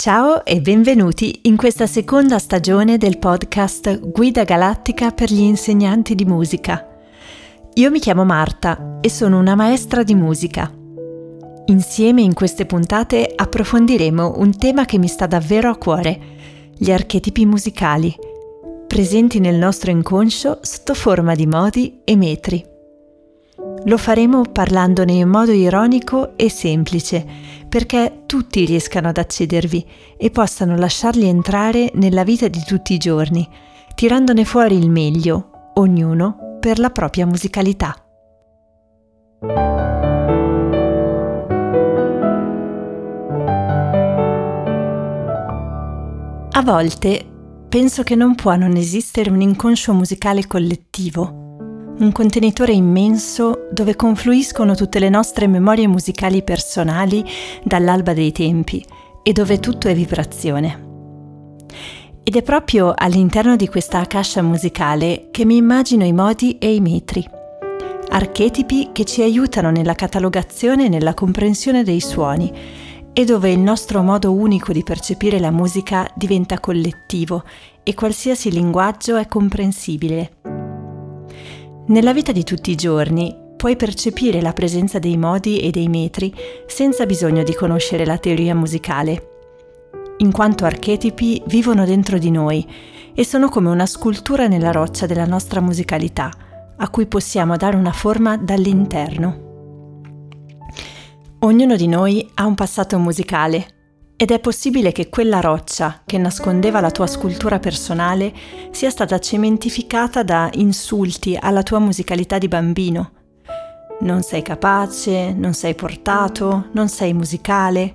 Ciao e benvenuti in questa seconda stagione del podcast Guida Galattica per gli insegnanti di musica. Io mi chiamo Marta e sono una maestra di musica. Insieme in queste puntate approfondiremo un tema che mi sta davvero a cuore, gli archetipi musicali, presenti nel nostro inconscio sotto forma di modi e metri. Lo faremo parlandone in modo ironico e semplice, perché tutti riescano ad accedervi e possano lasciarli entrare nella vita di tutti i giorni, tirandone fuori il meglio, ognuno per la propria musicalità. A volte penso che non può non esistere un inconscio musicale collettivo un contenitore immenso dove confluiscono tutte le nostre memorie musicali personali dall'alba dei tempi e dove tutto è vibrazione. Ed è proprio all'interno di questa cascia musicale che mi immagino i modi e i metri, archetipi che ci aiutano nella catalogazione e nella comprensione dei suoni e dove il nostro modo unico di percepire la musica diventa collettivo e qualsiasi linguaggio è comprensibile nella vita di tutti i giorni puoi percepire la presenza dei modi e dei metri senza bisogno di conoscere la teoria musicale. In quanto archetipi vivono dentro di noi e sono come una scultura nella roccia della nostra musicalità, a cui possiamo dare una forma dall'interno. Ognuno di noi ha un passato musicale ed è possibile che quella roccia che nascondeva la tua scultura personale sia stata cementificata da insulti alla tua musicalità di bambino. Non sei capace, non sei portato, non sei musicale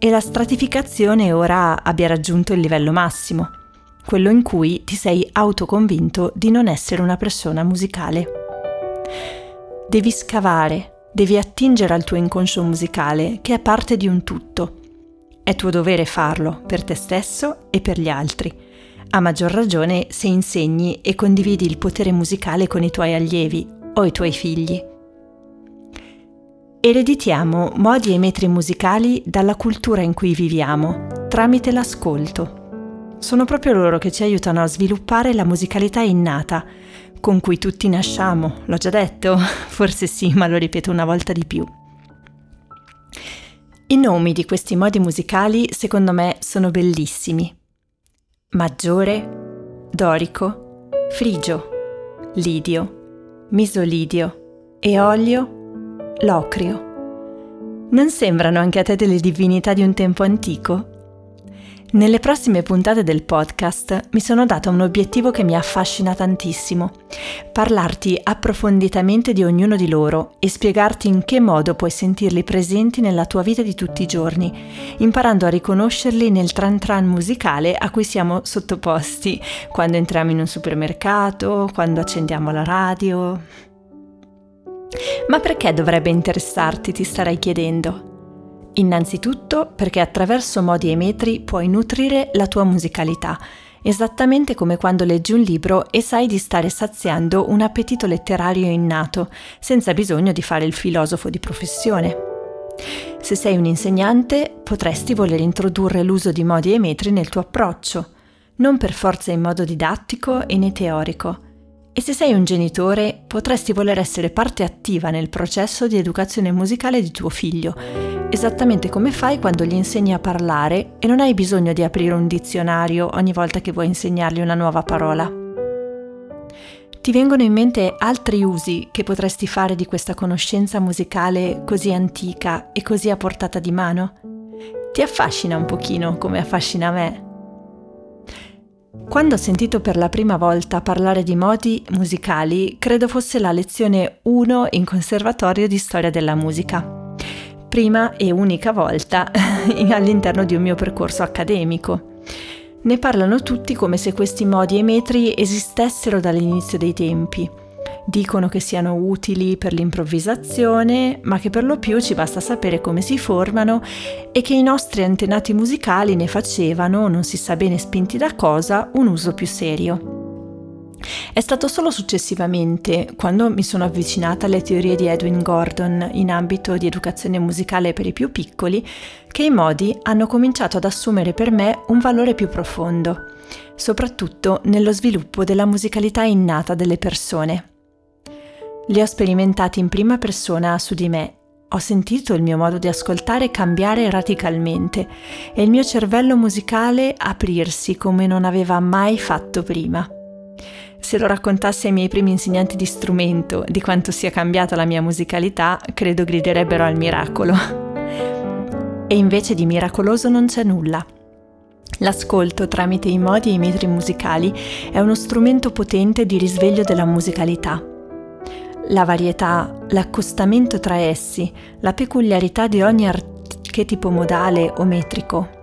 e la stratificazione ora abbia raggiunto il livello massimo, quello in cui ti sei autoconvinto di non essere una persona musicale. Devi scavare, devi attingere al tuo inconscio musicale che è parte di un tutto è tuo dovere farlo per te stesso e per gli altri, a maggior ragione se insegni e condividi il potere musicale con i tuoi allievi o i tuoi figli. Ereditiamo modi e metri musicali dalla cultura in cui viviamo, tramite l'ascolto. Sono proprio loro che ci aiutano a sviluppare la musicalità innata, con cui tutti nasciamo, l'ho già detto, forse sì, ma lo ripeto una volta di più. I nomi di questi modi musicali secondo me sono bellissimi. Maggiore, Dorico, Frigio, Lidio, Misolidio, Eolio, Locrio. Non sembrano anche a te delle divinità di un tempo antico? Nelle prossime puntate del podcast mi sono data un obiettivo che mi affascina tantissimo, parlarti approfonditamente di ognuno di loro e spiegarti in che modo puoi sentirli presenti nella tua vita di tutti i giorni, imparando a riconoscerli nel tran tran musicale a cui siamo sottoposti quando entriamo in un supermercato, quando accendiamo la radio. Ma perché dovrebbe interessarti, ti starai chiedendo? Innanzitutto perché attraverso modi e metri puoi nutrire la tua musicalità, esattamente come quando leggi un libro e sai di stare saziando un appetito letterario innato, senza bisogno di fare il filosofo di professione. Se sei un insegnante, potresti voler introdurre l'uso di modi e metri nel tuo approccio, non per forza in modo didattico e né teorico. E se sei un genitore, potresti voler essere parte attiva nel processo di educazione musicale di tuo figlio esattamente come fai quando gli insegni a parlare e non hai bisogno di aprire un dizionario ogni volta che vuoi insegnargli una nuova parola. Ti vengono in mente altri usi che potresti fare di questa conoscenza musicale così antica e così a portata di mano? Ti affascina un pochino come affascina me? Quando ho sentito per la prima volta parlare di modi musicali, credo fosse la lezione 1 in conservatorio di storia della musica prima e unica volta all'interno di un mio percorso accademico. Ne parlano tutti come se questi modi e metri esistessero dall'inizio dei tempi. Dicono che siano utili per l'improvvisazione, ma che per lo più ci basta sapere come si formano e che i nostri antenati musicali ne facevano, non si sa bene spinti da cosa, un uso più serio. È stato solo successivamente, quando mi sono avvicinata alle teorie di Edwin Gordon in ambito di educazione musicale per i più piccoli, che i modi hanno cominciato ad assumere per me un valore più profondo, soprattutto nello sviluppo della musicalità innata delle persone. Li ho sperimentati in prima persona su di me ho sentito il mio modo di ascoltare cambiare radicalmente e il mio cervello musicale aprirsi come non aveva mai fatto prima. Se lo raccontassi ai miei primi insegnanti di strumento di quanto sia cambiata la mia musicalità, credo griderebbero al miracolo. E invece di miracoloso non c'è nulla. L'ascolto tramite i modi e i metri musicali è uno strumento potente di risveglio della musicalità la varietà, l'accostamento tra essi, la peculiarità di ogni archetipo modale o metrico.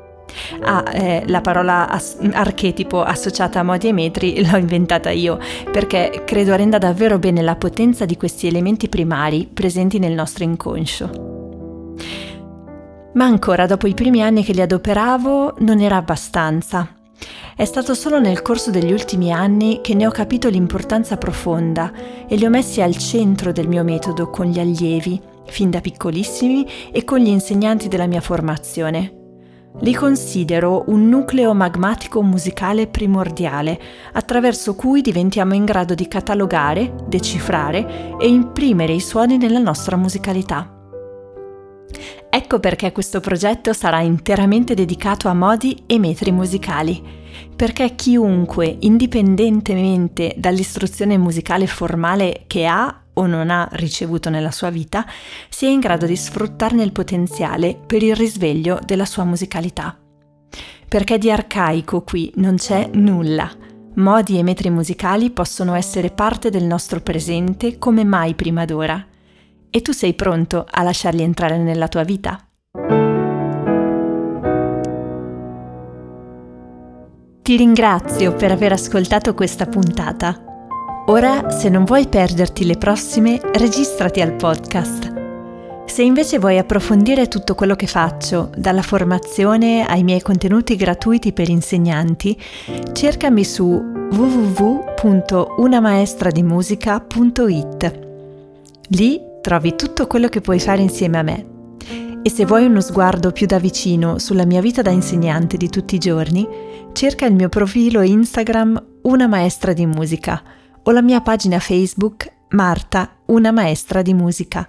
Ah, eh, la parola as- archetipo associata a modi e metri l'ho inventata io, perché credo renda davvero bene la potenza di questi elementi primari presenti nel nostro inconscio. Ma ancora dopo i primi anni che li adoperavo non era abbastanza. È stato solo nel corso degli ultimi anni che ne ho capito l'importanza profonda e li ho messi al centro del mio metodo con gli allievi, fin da piccolissimi, e con gli insegnanti della mia formazione. Li considero un nucleo magmatico musicale primordiale, attraverso cui diventiamo in grado di catalogare, decifrare e imprimere i suoni nella nostra musicalità. Ecco perché questo progetto sarà interamente dedicato a modi e metri musicali, perché chiunque, indipendentemente dall'istruzione musicale formale che ha o non ha ricevuto nella sua vita, sia in grado di sfruttarne il potenziale per il risveglio della sua musicalità. Perché di arcaico qui non c'è nulla. Modi e metri musicali possono essere parte del nostro presente come mai prima d'ora e tu sei pronto a lasciarli entrare nella tua vita? Ti ringrazio per aver ascoltato questa puntata. Ora, se non vuoi perderti le prossime, registrati al podcast. Se invece vuoi approfondire tutto quello che faccio, dalla formazione ai miei contenuti gratuiti per insegnanti, cercami su www.unamaestradimusica.it. Lì trovi tutto quello che puoi fare insieme a me. E se vuoi uno sguardo più da vicino sulla mia vita da insegnante di tutti i giorni, cerca il mio profilo Instagram Una Maestra di Musica o la mia pagina Facebook Marta, una maestra di musica.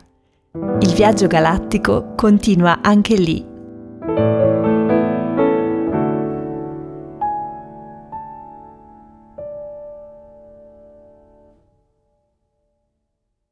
Il viaggio galattico continua anche lì.